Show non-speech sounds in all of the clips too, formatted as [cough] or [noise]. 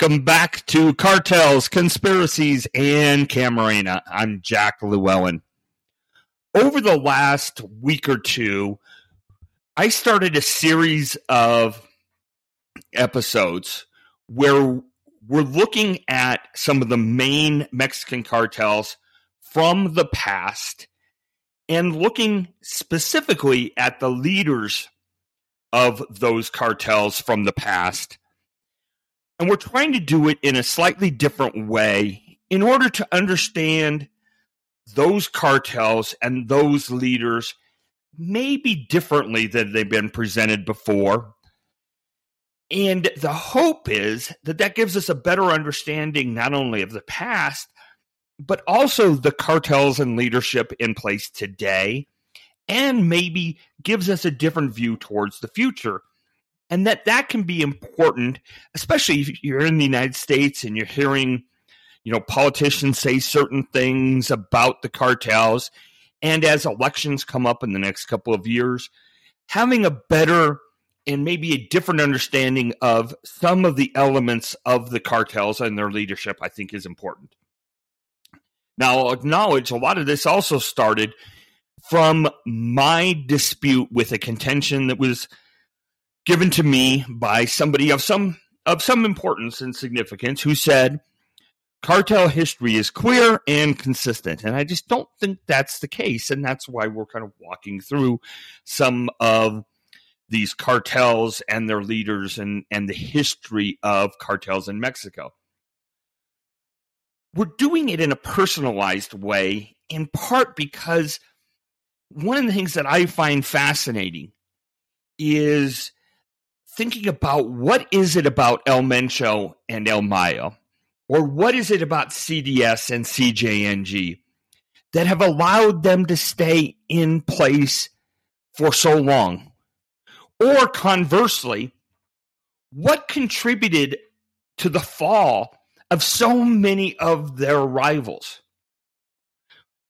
Welcome back to Cartels, Conspiracies, and Camarena. I'm Jack Llewellyn. Over the last week or two, I started a series of episodes where we're looking at some of the main Mexican cartels from the past and looking specifically at the leaders of those cartels from the past. And we're trying to do it in a slightly different way in order to understand those cartels and those leaders maybe differently than they've been presented before. And the hope is that that gives us a better understanding not only of the past, but also the cartels and leadership in place today, and maybe gives us a different view towards the future. And that that can be important, especially if you're in the United States and you're hearing, you know, politicians say certain things about the cartels. And as elections come up in the next couple of years, having a better and maybe a different understanding of some of the elements of the cartels and their leadership, I think is important. Now, I'll acknowledge a lot of this also started from my dispute with a contention that was given to me by somebody of some of some importance and significance who said cartel history is clear and consistent. And i just don't think that's the case. And that's why we're kind of walking through some of these cartels and their leaders and and the history of cartels in mexico. We're doing it in a personalized way in part because one of the things that I find fascinating is thinking about what is it about El Mencho and El Mayo, or what is it about CDS and CJNG that have allowed them to stay in place for so long? Or conversely, what contributed to the fall of so many of their rivals?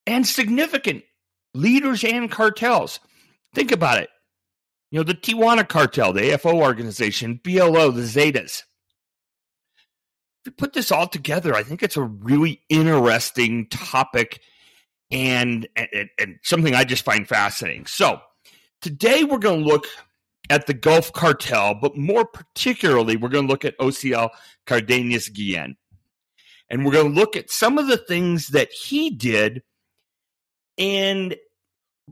And significant leaders and cartels. Think about it. You know, the Tijuana cartel, the AFO organization, BLO, the Zetas. If you put this all together, I think it's a really interesting topic and, and, and something I just find fascinating. So, today we're going to look at the Gulf Cartel, but more particularly, we're going to look at Osiel Cardenas Guillen. And we're going to look at some of the things that he did and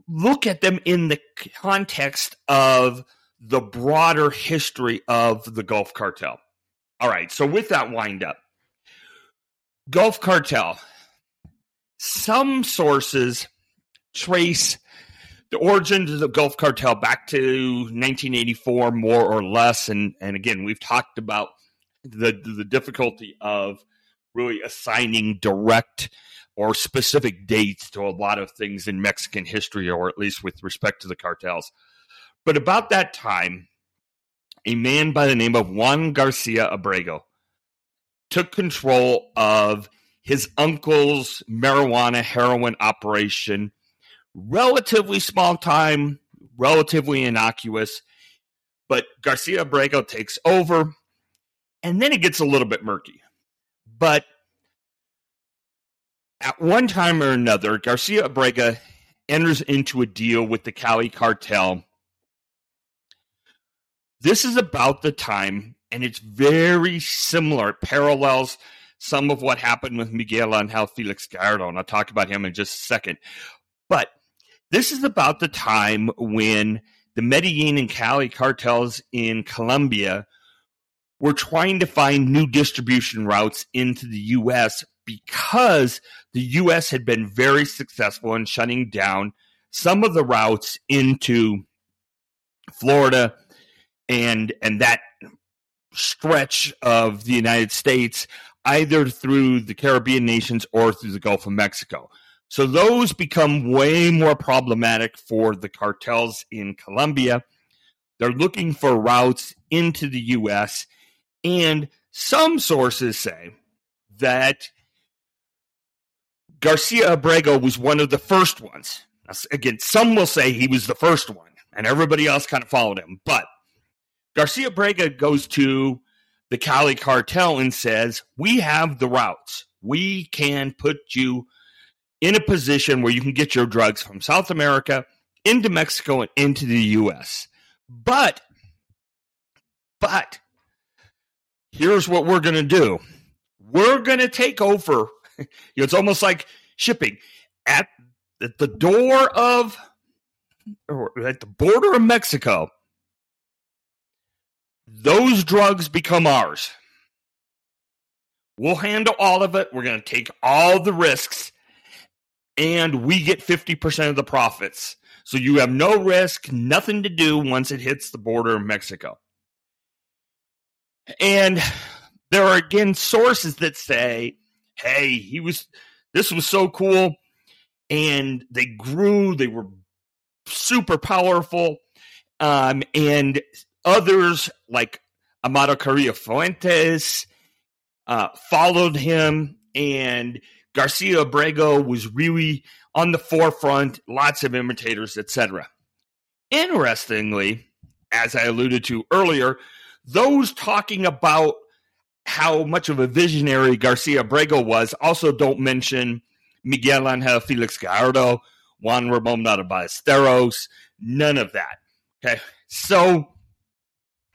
look at them in the context of the broader history of the Gulf Cartel. All right, so with that wind up, Gulf Cartel, some sources trace the origins of the Gulf Cartel back to 1984, more or less. And, and again, we've talked about the, the difficulty of really assigning direct or specific dates to a lot of things in Mexican history, or at least with respect to the cartels. But about that time, a man by the name of Juan Garcia Abrego took control of his uncle's marijuana heroin operation. Relatively small time, relatively innocuous, but Garcia Abrego takes over, and then it gets a little bit murky. But at one time or another, Garcia Abrego enters into a deal with the Cali cartel. This is about the time, and it's very similar, parallels some of what happened with Miguel Angel Felix Gallardo, and I'll talk about him in just a second. But this is about the time when the Medellin and Cali cartels in Colombia were trying to find new distribution routes into the U.S because the U.S. had been very successful in shutting down some of the routes into Florida and and that stretch of the United States, either through the Caribbean nations or through the Gulf of Mexico. So those become way more problematic for the cartels in Colombia. They're looking for routes into the U.S. And some sources say that Garcia Abrego was one of the first ones. Again, some will say he was the first one, and everybody else kind of followed him. But Garcia Abrego goes to the Cali cartel and says, We have the routes. We can put you in a position where you can get your drugs from South America into Mexico and into the US. But, but, here's what we're going to do we're going to take over. [laughs] it's almost like shipping at the door of, or at the border of Mexico those drugs become ours. We'll handle all of it. We're going to take all the risks and we get 50% of the profits. So you have no risk, nothing to do once it hits the border of Mexico. And there are again sources that say, hey, he was, this was so cool. And they grew, they were super powerful. Um, and Others, like Amado Carrillo Fuentes, uh, followed him, and Garcia Abrego was really on the forefront, lots of imitators, etc. Interestingly, as I alluded to earlier, those talking about how much of a visionary Garcia Abrego was also don't mention Miguel Angel Felix Gallardo, Juan Ramon Ballesteros, none of that. Okay. So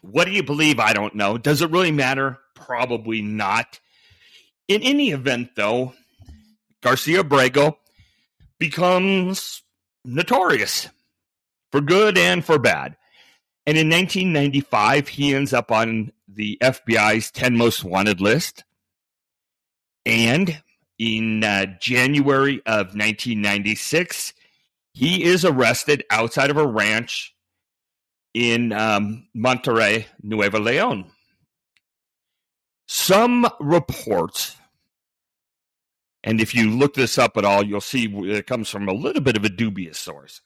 what do you believe? I don't know. Does it really matter? Probably not. In any event, though, Garcia Abrego becomes notorious for good and for bad. And in 1995, he ends up on the FBI's 10 most wanted list. And in uh, January of 1996, he is arrested outside of a ranch in um, Monterrey, Nuevo Leon. Some reports, and if you look this up at all, you'll see it comes from a little bit of a dubious source.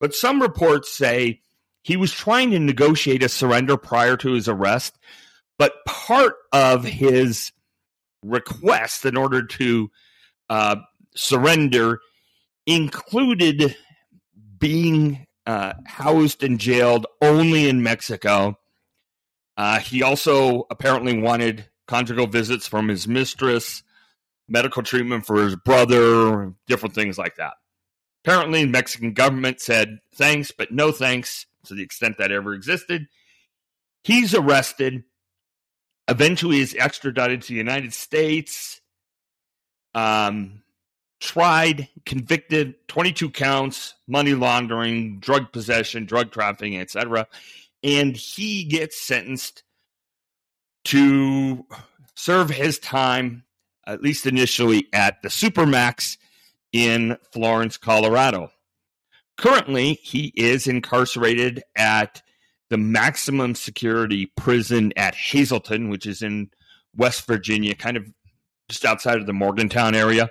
But some reports say he was trying to negotiate a surrender prior to his arrest, but part of his request in order to uh, surrender included being uh, housed and jailed only in Mexico. Uh, he also apparently wanted conjugal visits from his mistress, medical treatment for his brother, different things like that. Apparently, the Mexican government said thanks, but no thanks to the extent that ever existed. He's arrested. Eventually, is extradited to the United States. Um, tried, convicted, 22 counts, money laundering, drug possession, drug trafficking, etc. And he gets sentenced to serve his time, at least initially, at the Supermax in Florence, Colorado. Currently, he is incarcerated at the maximum security prison at Hazleton, which is in West Virginia, kind of just outside of the Morgantown area.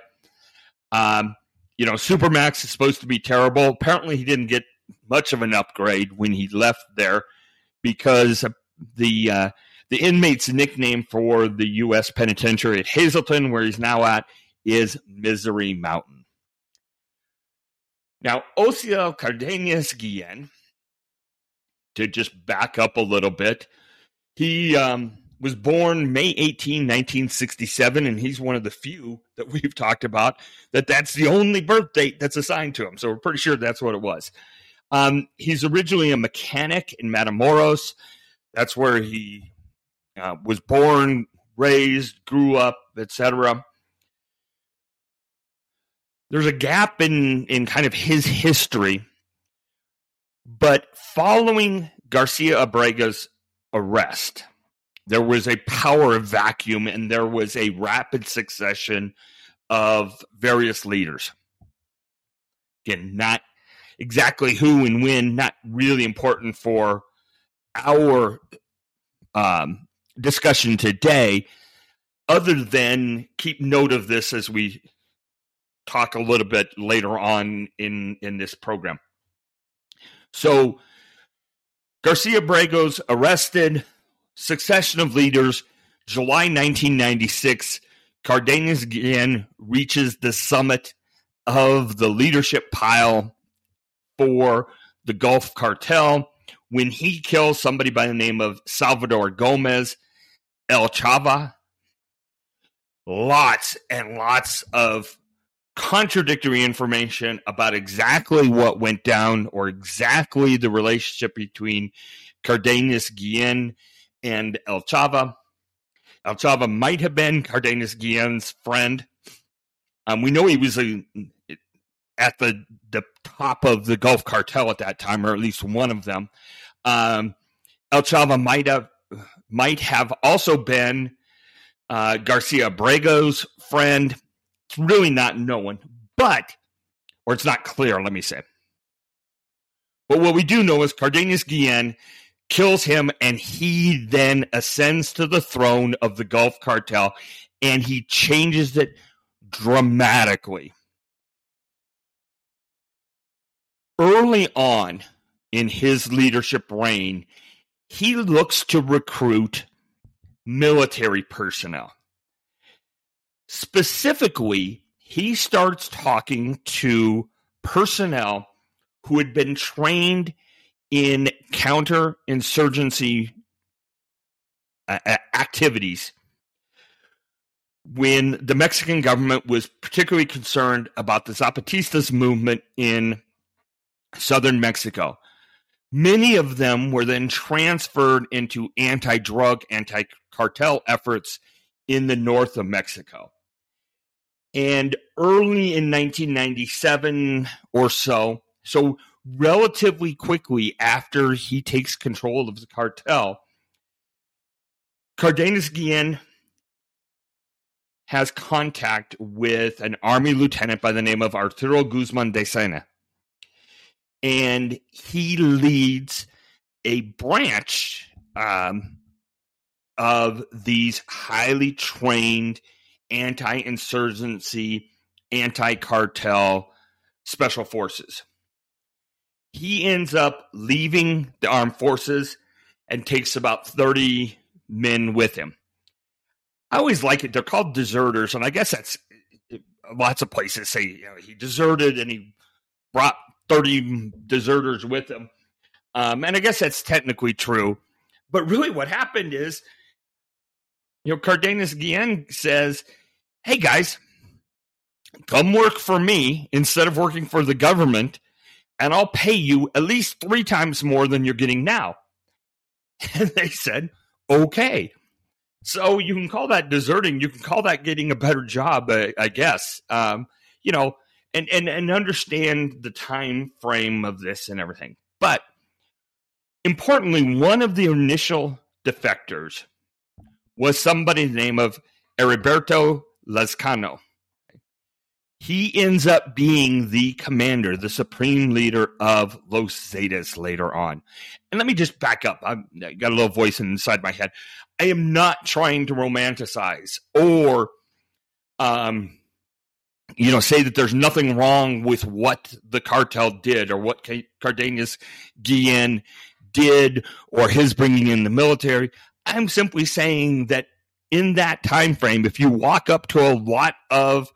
Um, you know, Supermax is supposed to be terrible. Apparently, he didn't get much of an upgrade when he left there because the uh, the inmate's nickname for the U.S. penitentiary at Hazleton, where he's now at, is Misery Mountain. Now, Osiel Cardenas Guillen, to just back up a little bit, he um, was born May 18, 1967, and he's one of the few that [laughs] we've talked about that that's the only birth date that's assigned to him. So we're pretty sure that's what it was. Um, he's originally a mechanic in Matamoros. That's where he uh, was born, raised, grew up, etc. There's a gap in in kind of his history, but following Garcia Abrego's arrest, there was a power vacuum and there was a rapid succession of various leaders. Again, not exactly who and when, not really important for our um, discussion today, other than keep note of this as we talk a little bit later on in, in this program. So, Garcia Abrego's arrested succession of leaders, July 1996, Cardenas again reaches the summit of the leadership pile for the Gulf Cartel when he kills somebody by the name of Salvador Gomez. El Chava. Lots and lots of contradictory information about exactly what went down or exactly the relationship between Cardenas Guillen and El Chava. El Chava might have been Cardenas Guillen's friend. Um, we know he was a, at the the top of the Gulf cartel at that time, or at least one of them. Um, El Chava might have might have also been uh, Garcia Abrego's friend. Really not known, but or it's not clear. Let me say. But what we do know is Cardenas Guillen kills him, and he then ascends to the throne of the Gulf cartel, and he changes it dramatically. Early on in his leadership reign, he looks to recruit military personnel. Specifically, he starts talking to personnel who had been trained in counterinsurgency uh, activities when the Mexican government was particularly concerned about the Zapatistas movement in southern Mexico. Many of them were then transferred into anti drug, anti cartel efforts in the north of Mexico. And early in 1997 or so, so relatively quickly after he takes control of the cartel, Cardenas Guillen has contact with an army lieutenant by the name of Arturo Guzman Decena. And he leads a branch um, of these highly trained anti-insurgency, anti-cartel special forces. He ends up leaving the armed forces and takes about 30 men with him. I always like it. They're called deserters, and I guess that's lots of places say you know, he deserted and he brought 30 deserters with him. Um, and I guess that's technically true. But really, what happened is, you know, Cardenas Guillen says, hey guys, come work for me instead of working for the government, and I'll pay you at least three times more than you're getting now. [laughs] And they said, okay. So you can call that deserting. You can call that getting a better job, I, I guess. Um, you know, and and and understand the time frame of this and everything. But importantly, one of the initial defectors was somebody the name of Heriberto Lazcano. He ends up being the commander, the supreme leader of Los Zetas later on. And let me just back up. I've got a little voice inside my head. I am not trying to romanticize or um, you know, say that there's nothing wrong with what the cartel did or what Cardenas Guillen did or his bringing in the military. I'm simply saying that in that time frame, if you walk up to a lot of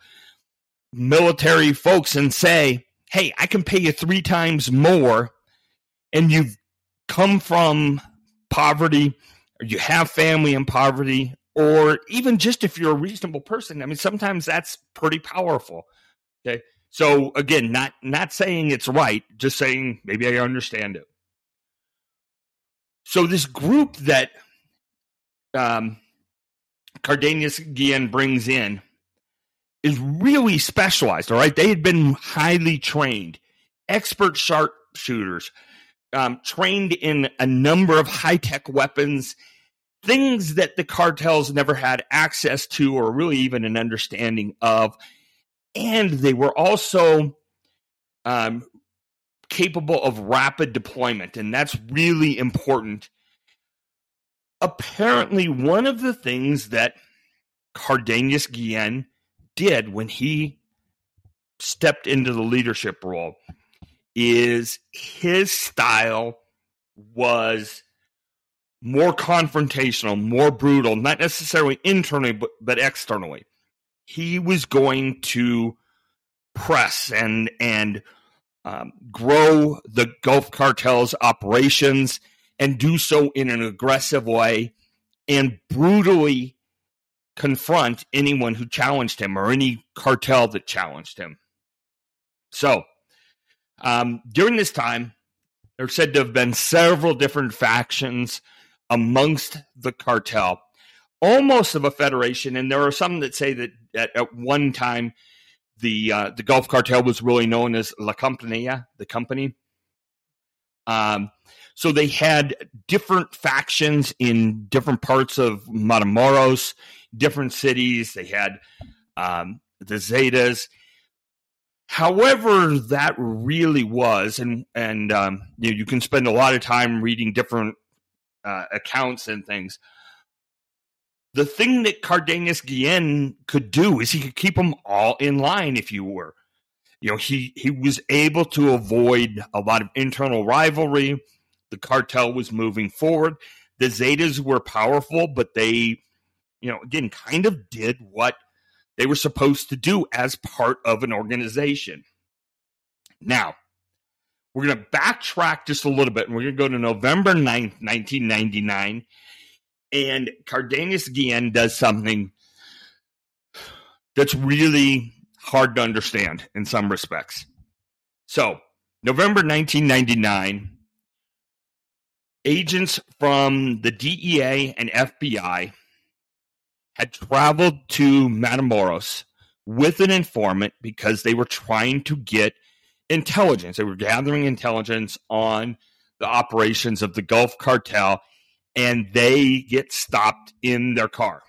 military folks and say, "Hey, I can pay you three times more," and you've come from poverty or you have family in poverty or even just if you're a reasonable person. I mean, sometimes that's pretty powerful. Okay. So again, not not saying it's right, just saying maybe I understand it. So this group that um, Cardenas Guillen brings in is really specialized. All right, they had been highly trained, expert sharpshooters, um, trained in a number of high tech weapons things that the cartels never had access to or really even an understanding of. And they were also um, capable of rapid deployment, and that's really important. Apparently, one of the things that Cardenas Guillen did when he stepped into the leadership role is his style was more confrontational, more brutal, not necessarily internally, but, but externally. He was going to press and and um, grow the Gulf cartel's operations and do so in an aggressive way and brutally confront anyone who challenged him or any cartel that challenged him. So, um, during this time, there are said to have been several different factions amongst the cartel, almost of a federation. And there are some that say that at, at one time, the uh, the Gulf Cartel was really known as La Compañía, the company. Um, so they had different factions in different parts of Matamoros, different cities. They had um, the Zetas. However, that really was, and and um, you, know, you can spend a lot of time reading different uh, accounts and things. The thing that Cardenas Guillen could do is he could keep them all in line, if you were. You know, he he was able to avoid a lot of internal rivalry the cartel was moving forward. The Zetas were powerful, but they, you know, again, kind of did what they were supposed to do as part of an organization. Now, we're going to backtrack just a little bit and we're going to go to November 9th, 1999. And Cardenas Guillen does something that's really hard to understand in some respects. So, November 1999, agents from the DEA and FBI had traveled to Matamoros with an informant because they were trying to get intelligence. They were gathering intelligence on the operations of the Gulf cartel, and they get stopped in their car.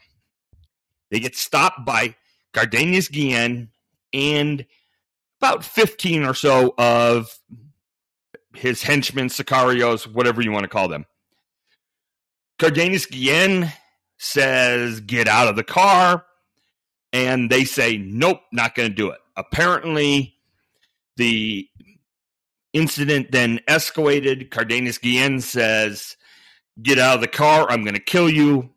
They get stopped by Cardenas Guillen and about 15 or so of his henchmen, sicarios, whatever you want to call them. Cardenas Guillen says, get out of the car. And they say, nope, not going to do it. Apparently, the incident then escalated. Cardenas Guillen says, get out of the car. I'm going to kill you.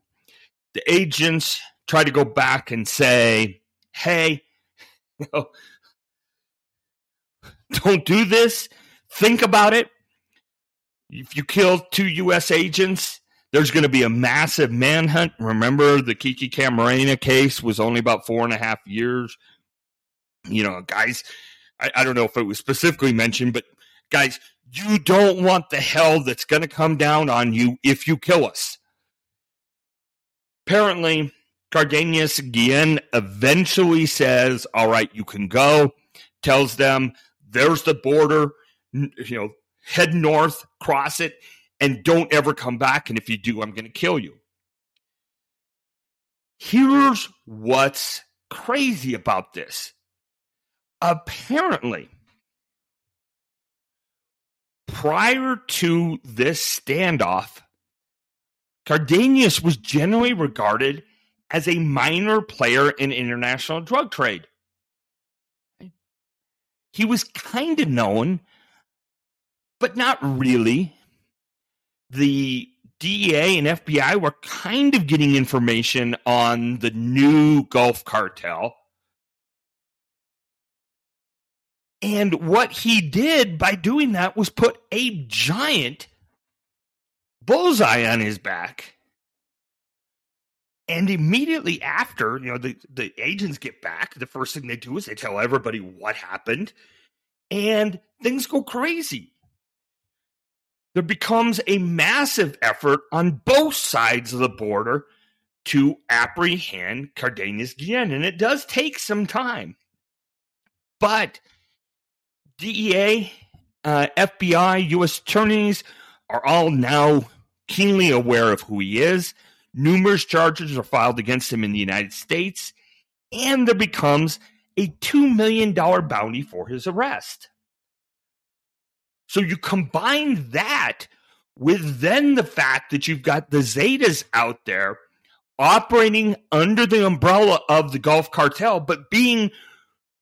The agents try to go back and say, hey, [laughs] don't do this. Think about it. If you kill two U.S. agents, there's going to be a massive manhunt. Remember, the Kiki Camarena case was only about four and a half years. You know, guys, I, I don't know if it was specifically mentioned, but guys, you don't want the hell that's going to come down on you if you kill us. Apparently, Cardenas Guillen eventually says, All right, you can go, tells them, There's the border you know, head north, cross it, and don't ever come back. And if you do, I'm going to kill you. Here's what's crazy about this. Apparently, prior to this standoff, Cardenas was generally regarded as a minor player in international drug trade. He was kind of known but not really. The DEA and FBI were kind of getting information on the new Gulf cartel. And what he did by doing that was put a giant bullseye on his back. And immediately after, you know, the, the agents get back, the first thing they do is they tell everybody what happened, and things go crazy there becomes a massive effort on both sides of the border to apprehend Cardenas Guillen. And it does take some time. But DEA, uh, FBI, U.S. attorneys are all now keenly aware of who he is. Numerous charges are filed against him in the United States. And there becomes a $2 million bounty for his arrest. So you combine that with then the fact that you've got the Zetas out there operating under the umbrella of the Gulf Cartel, but being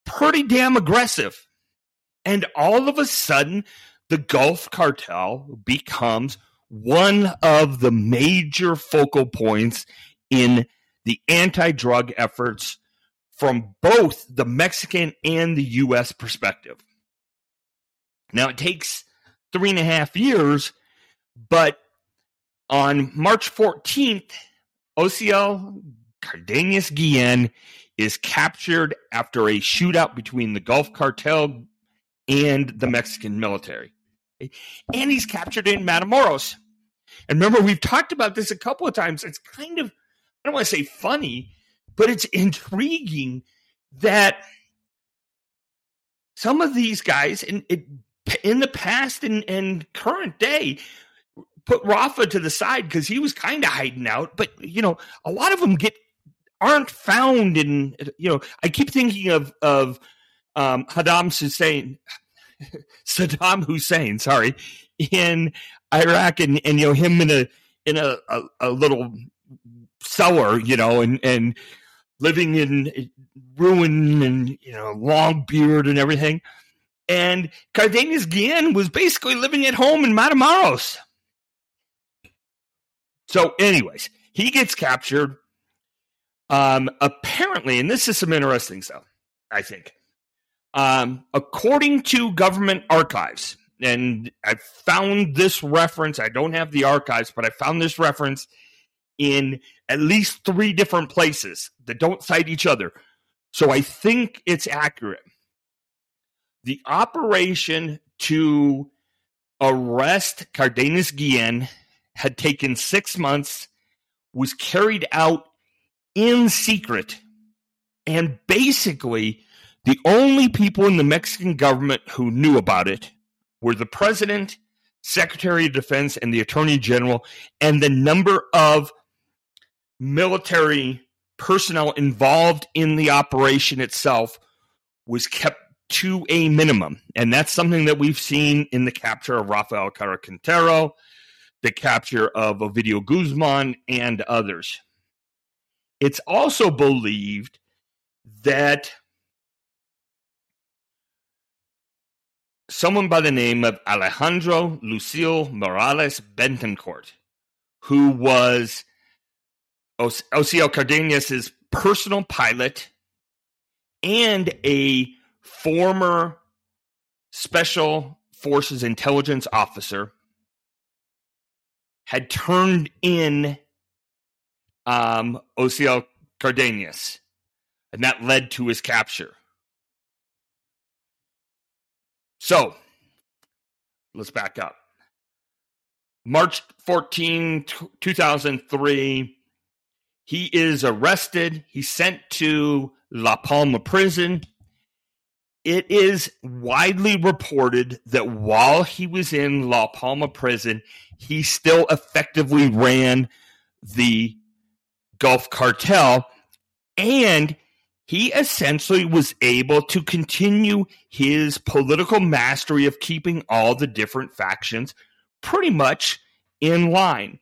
pretty damn aggressive. And all of a sudden, the Gulf Cartel becomes one of the major focal points in the anti drug efforts from both the Mexican and the U.S. perspective. Now, it takes three and a half years, but on March 14th Osiel Cardenas Guillen is captured after a shootout between the Gulf Cartel and the Mexican military. And he's captured in Matamoros. And remember, we've talked about this a couple of times. It's kind of, I don't want to say funny, but it's intriguing that some of these guys in in the past and, and current day put Rafa to the side because he was kind of hiding out. But you know, a lot of them get aren't found in. You know, I keep thinking of of um, Saddam Hussein, [laughs] Saddam Hussein, sorry, in Iraq, and and you know him in a in a, a, a little cellar, you know, and and living in ruin and you know long beard and everything. And Cardenas Guillen was basically living at home in Matamoros. So, anyways, he gets captured. Um, apparently, and this is some interesting stuff, I think. Um, according to government archives, and I found this reference, I don't have the archives, but I found this reference in at least three different places that don't cite each other. So I think it's accurate. The operation to arrest Cardenas Guillen had taken six months, was carried out in secret, and basically the only people in the Mexican government who knew about it were the president, secretary of defense, and the attorney general, and the number of military personnel involved in the operation itself was kept to a minimum. And that's something that we've seen in the capture of Rafael Caro Quintero, the capture of Ovidio Guzman, and others. It's also believed that someone by the name of Alejandro Lucille Morales Betancourt, who was Osiel Cardenas' personal pilot and a former special forces intelligence officer had turned in um, Osiel Cardenas, and that led to his capture. So, let's back up. March 14, 2003, he is arrested. He's sent to La Palma prison. It is widely reported that while he was in La Palma prison, he still effectively ran the Gulf cartel and he essentially was able to continue his political mastery of keeping all the different factions pretty much in line.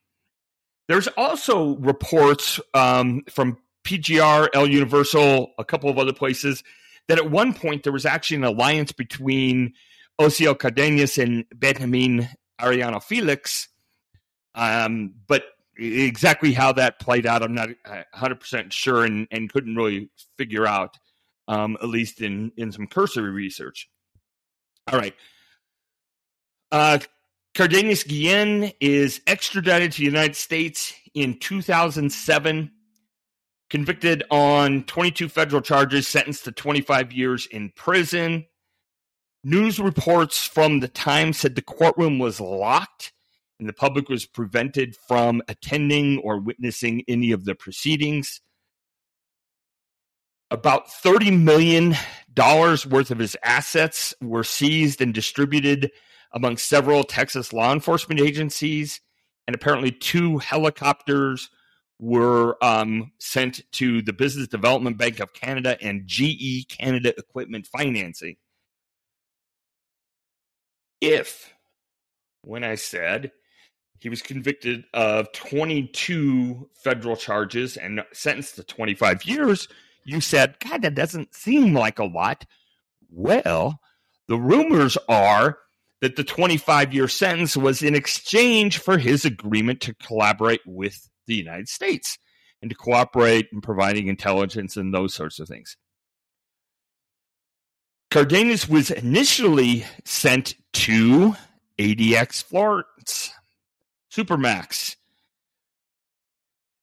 There's also reports um, from PGR, El Universal, a couple of other places that at one point there was actually an alliance between Osiel Cardenas and Benjamin Arellano Felix. Um, but exactly how that played out, I'm not 100% sure and, and couldn't really figure out, um, at least in, in some cursory research. All right. Uh, Cardenas Guillen is extradited to the United States in 2007, convicted on 22 federal charges, sentenced to 25 years in prison. News reports from the time said the courtroom was locked and the public was prevented from attending or witnessing any of the proceedings. About $30 million worth of his assets were seized and distributed among several Texas law enforcement agencies, and apparently two helicopters were um, sent to the Business Development Bank of Canada and GE Canada Equipment Financing. If, when I said he was convicted of 22 federal charges and sentenced to 25 years, you said, God, that doesn't seem like a lot. Well, the rumors are that the 25 year sentence was in exchange for his agreement to collaborate with the United States and to cooperate in providing intelligence and those sorts of things. Cardenas was initially sent to ADX Florence, Supermax.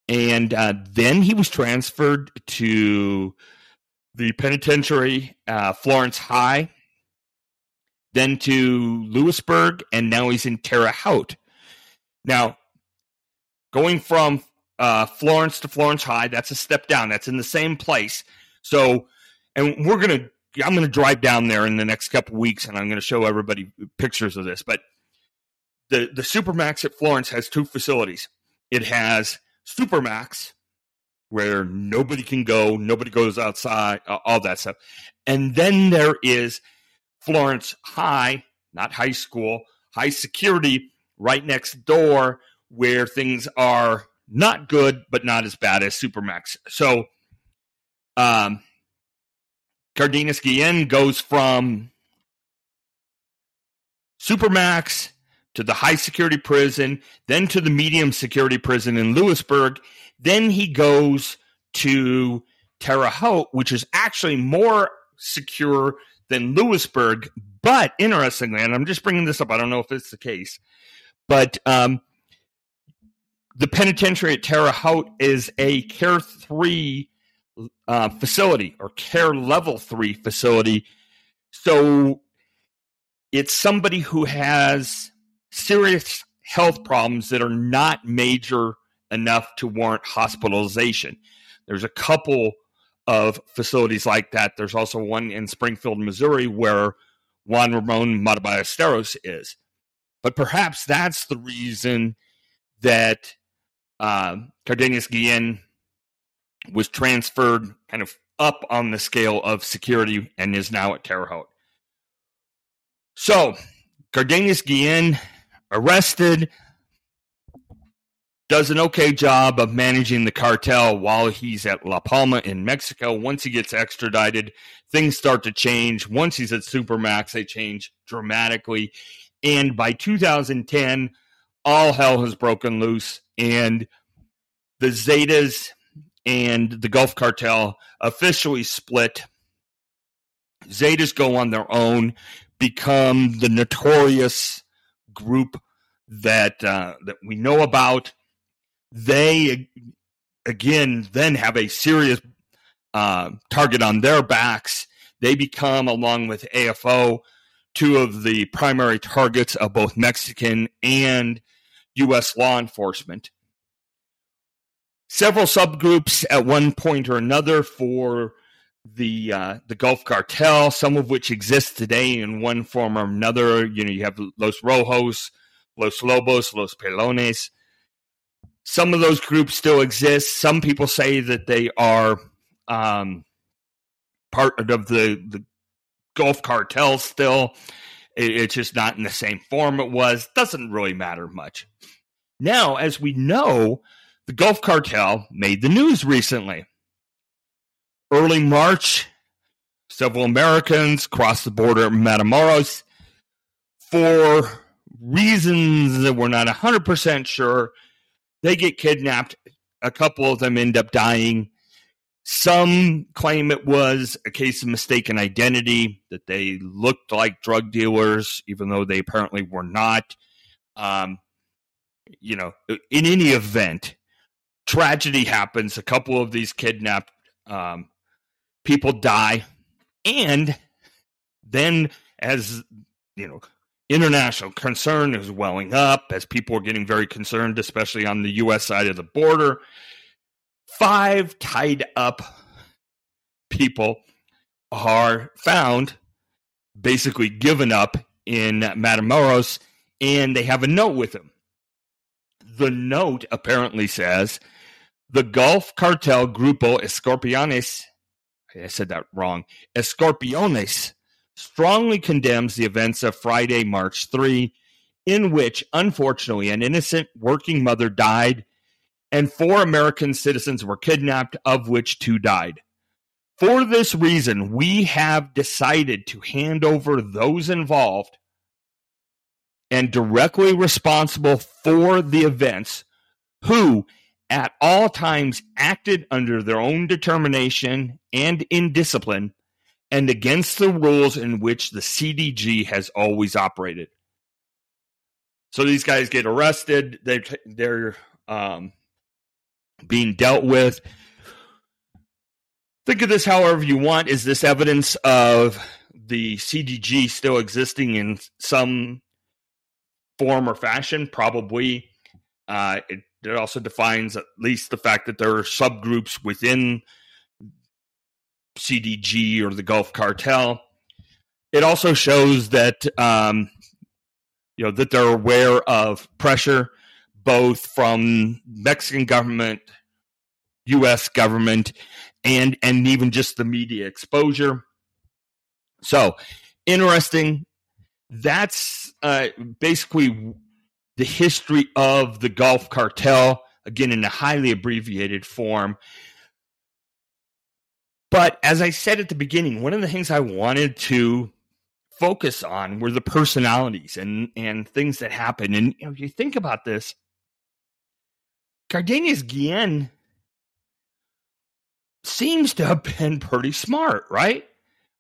And uh, then he was transferred to the penitentiary, uh, Florence High, then to Lewisburg, and now he's in Terre Haute. Now, going from uh, Florence to Florence High, that's a step down. That's in the same place. So, and we're gonna, I'm gonna drive down there in the next couple weeks, and I'm gonna show everybody pictures of this. But the the Supermax at Florence has two facilities. It has Supermax, where nobody can go, nobody goes outside, all that stuff, and then there is Florence High, not high school, high security right next door where things are not good but not as bad as Supermax. So um Cardenas Guillen goes from Supermax to the high security prison, then to the medium security prison in Lewisburg. Then he goes to Terre Haute, which is actually more secure than Lewisburg. But interestingly, and I'm just bringing this up, I don't know if it's the case, but um, the penitentiary at Terre Haute is a Care 3 uh, facility or Care Level 3 facility. So it's somebody who has serious health problems that are not major enough to warrant hospitalization. There's a couple of facilities like that. There's also one in Springfield, Missouri, where Juan Ramon Matta Ballesteros is. But perhaps that's the reason that uh, Cardenas Guillen was transferred kind of up on the scale of security and is now at Terre Haute. So, Cardenas Guillen arrested, does an okay job of managing the cartel while he's at La Palma in Mexico. Once he gets extradited, things start to change. Once he's at Supermax, they change dramatically. And by 2010, all hell has broken loose, and the Zetas and the Gulf Cartel officially split. Zetas go on their own, become the notorious group that uh, that we know about they again then have a serious uh, target on their backs. They become, along with AFO, two of the primary targets of both Mexican and U.S. law enforcement. Several subgroups at one point or another for the uh, the Gulf Cartel, some of which exist today in one form or another. You know, you have Los Rojos, Los Lobos, Los Pelones, some of those groups still exist. Some people say that they are um, part of the, the Gulf cartel still. It, it's just not in the same form it was. Doesn't really matter much. Now, as we know, the Gulf cartel made the news recently. Early March, several Americans crossed the border at Matamoros for reasons that we're not 100% sure they get kidnapped. A couple of them end up dying. Some claim it was a case of mistaken identity, that they looked like drug dealers, even though they apparently were not. Um, you know, in any event, tragedy happens. A couple of these kidnapped um, people die. And then, as you know, international concern is welling up as people are getting very concerned, especially on the U.S. side of the border. Five tied up people are found, basically given up in Matamoros, and they have a note with them. The note apparently says the Gulf Cartel Grupo Escorpiones, I said that wrong, Escorpiones strongly condemns the events of Friday, March 3, in which, unfortunately, an innocent working mother died and four American citizens were kidnapped, of which two died. For this reason, we have decided to hand over those involved and directly responsible for the events who at all times acted under their own determination and in discipline and against the rules in which the CDG has always operated. So these guys get arrested. They're they're um, being dealt with. Think of this however you want. Is this evidence of the CDG still existing in some form or fashion? Probably. Uh, it, it also defines at least the fact that there are subgroups within CDG or the Gulf Cartel. It also shows that um, you know that they're aware of pressure both from Mexican government, U.S. government, and and even just the media exposure. So interesting. That's uh, basically the history of the Gulf Cartel, again in a highly abbreviated form. But as I said at the beginning, one of the things I wanted to focus on were the personalities and and things that happen. And you know, if you think about this, Cardenas Guillen seems to have been pretty smart, right?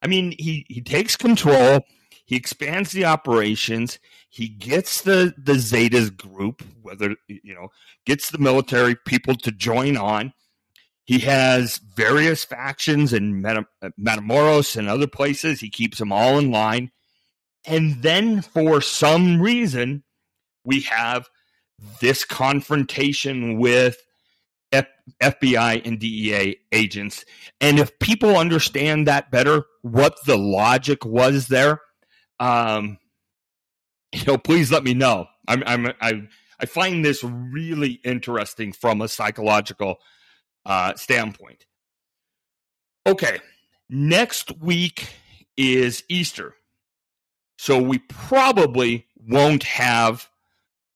I mean, he he takes control, he expands the operations, he gets the the Zetas group, whether you know, gets the military people to join on. He has various factions in Metam- uh, Matamoros and other places. He keeps them all in line. And then for some reason, we have this confrontation with F- FBI and DEA agents. And if people understand that better, what the logic was there, um, you know, please let me know. I'm, I'm, I, I find this really interesting from a psychological uh, standpoint. Okay, next week is Easter. So we probably won't have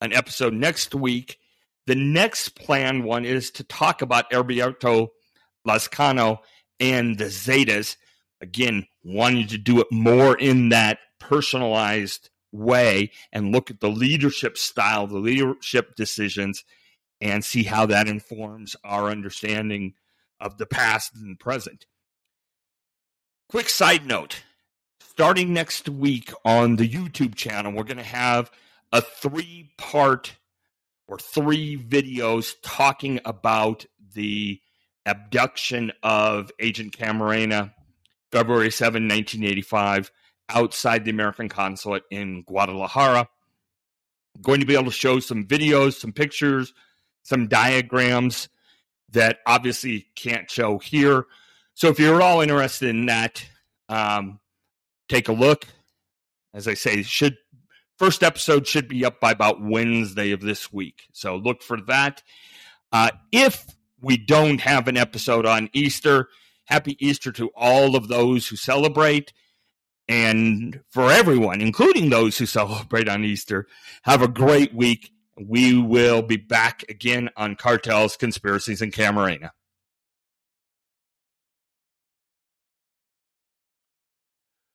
an episode next week. The next planned one is to talk about Heriberto Lazcano and the Zetas. Again, wanting to do it more in that personalized way and look at the leadership style, the leadership decisions, and see how that informs our understanding of the past and present. Quick side note starting next week on the YouTube channel, we're going to have a three part or three videos talking about the abduction of Agent Camarena, February 7, 1985, outside the American consulate in Guadalajara. I'm going to be able to show some videos, some pictures, some diagrams that obviously can't show here. So if you're all interested in that, um, take a look. As I say, should first episode should be up by about Wednesday of this week. So look for that. Uh, if we don't have an episode on Easter, happy Easter to all of those who celebrate. And for everyone, including those who [laughs] celebrate on Easter, have a great week. We will be back again on Cartels, Conspiracies, and Camarena.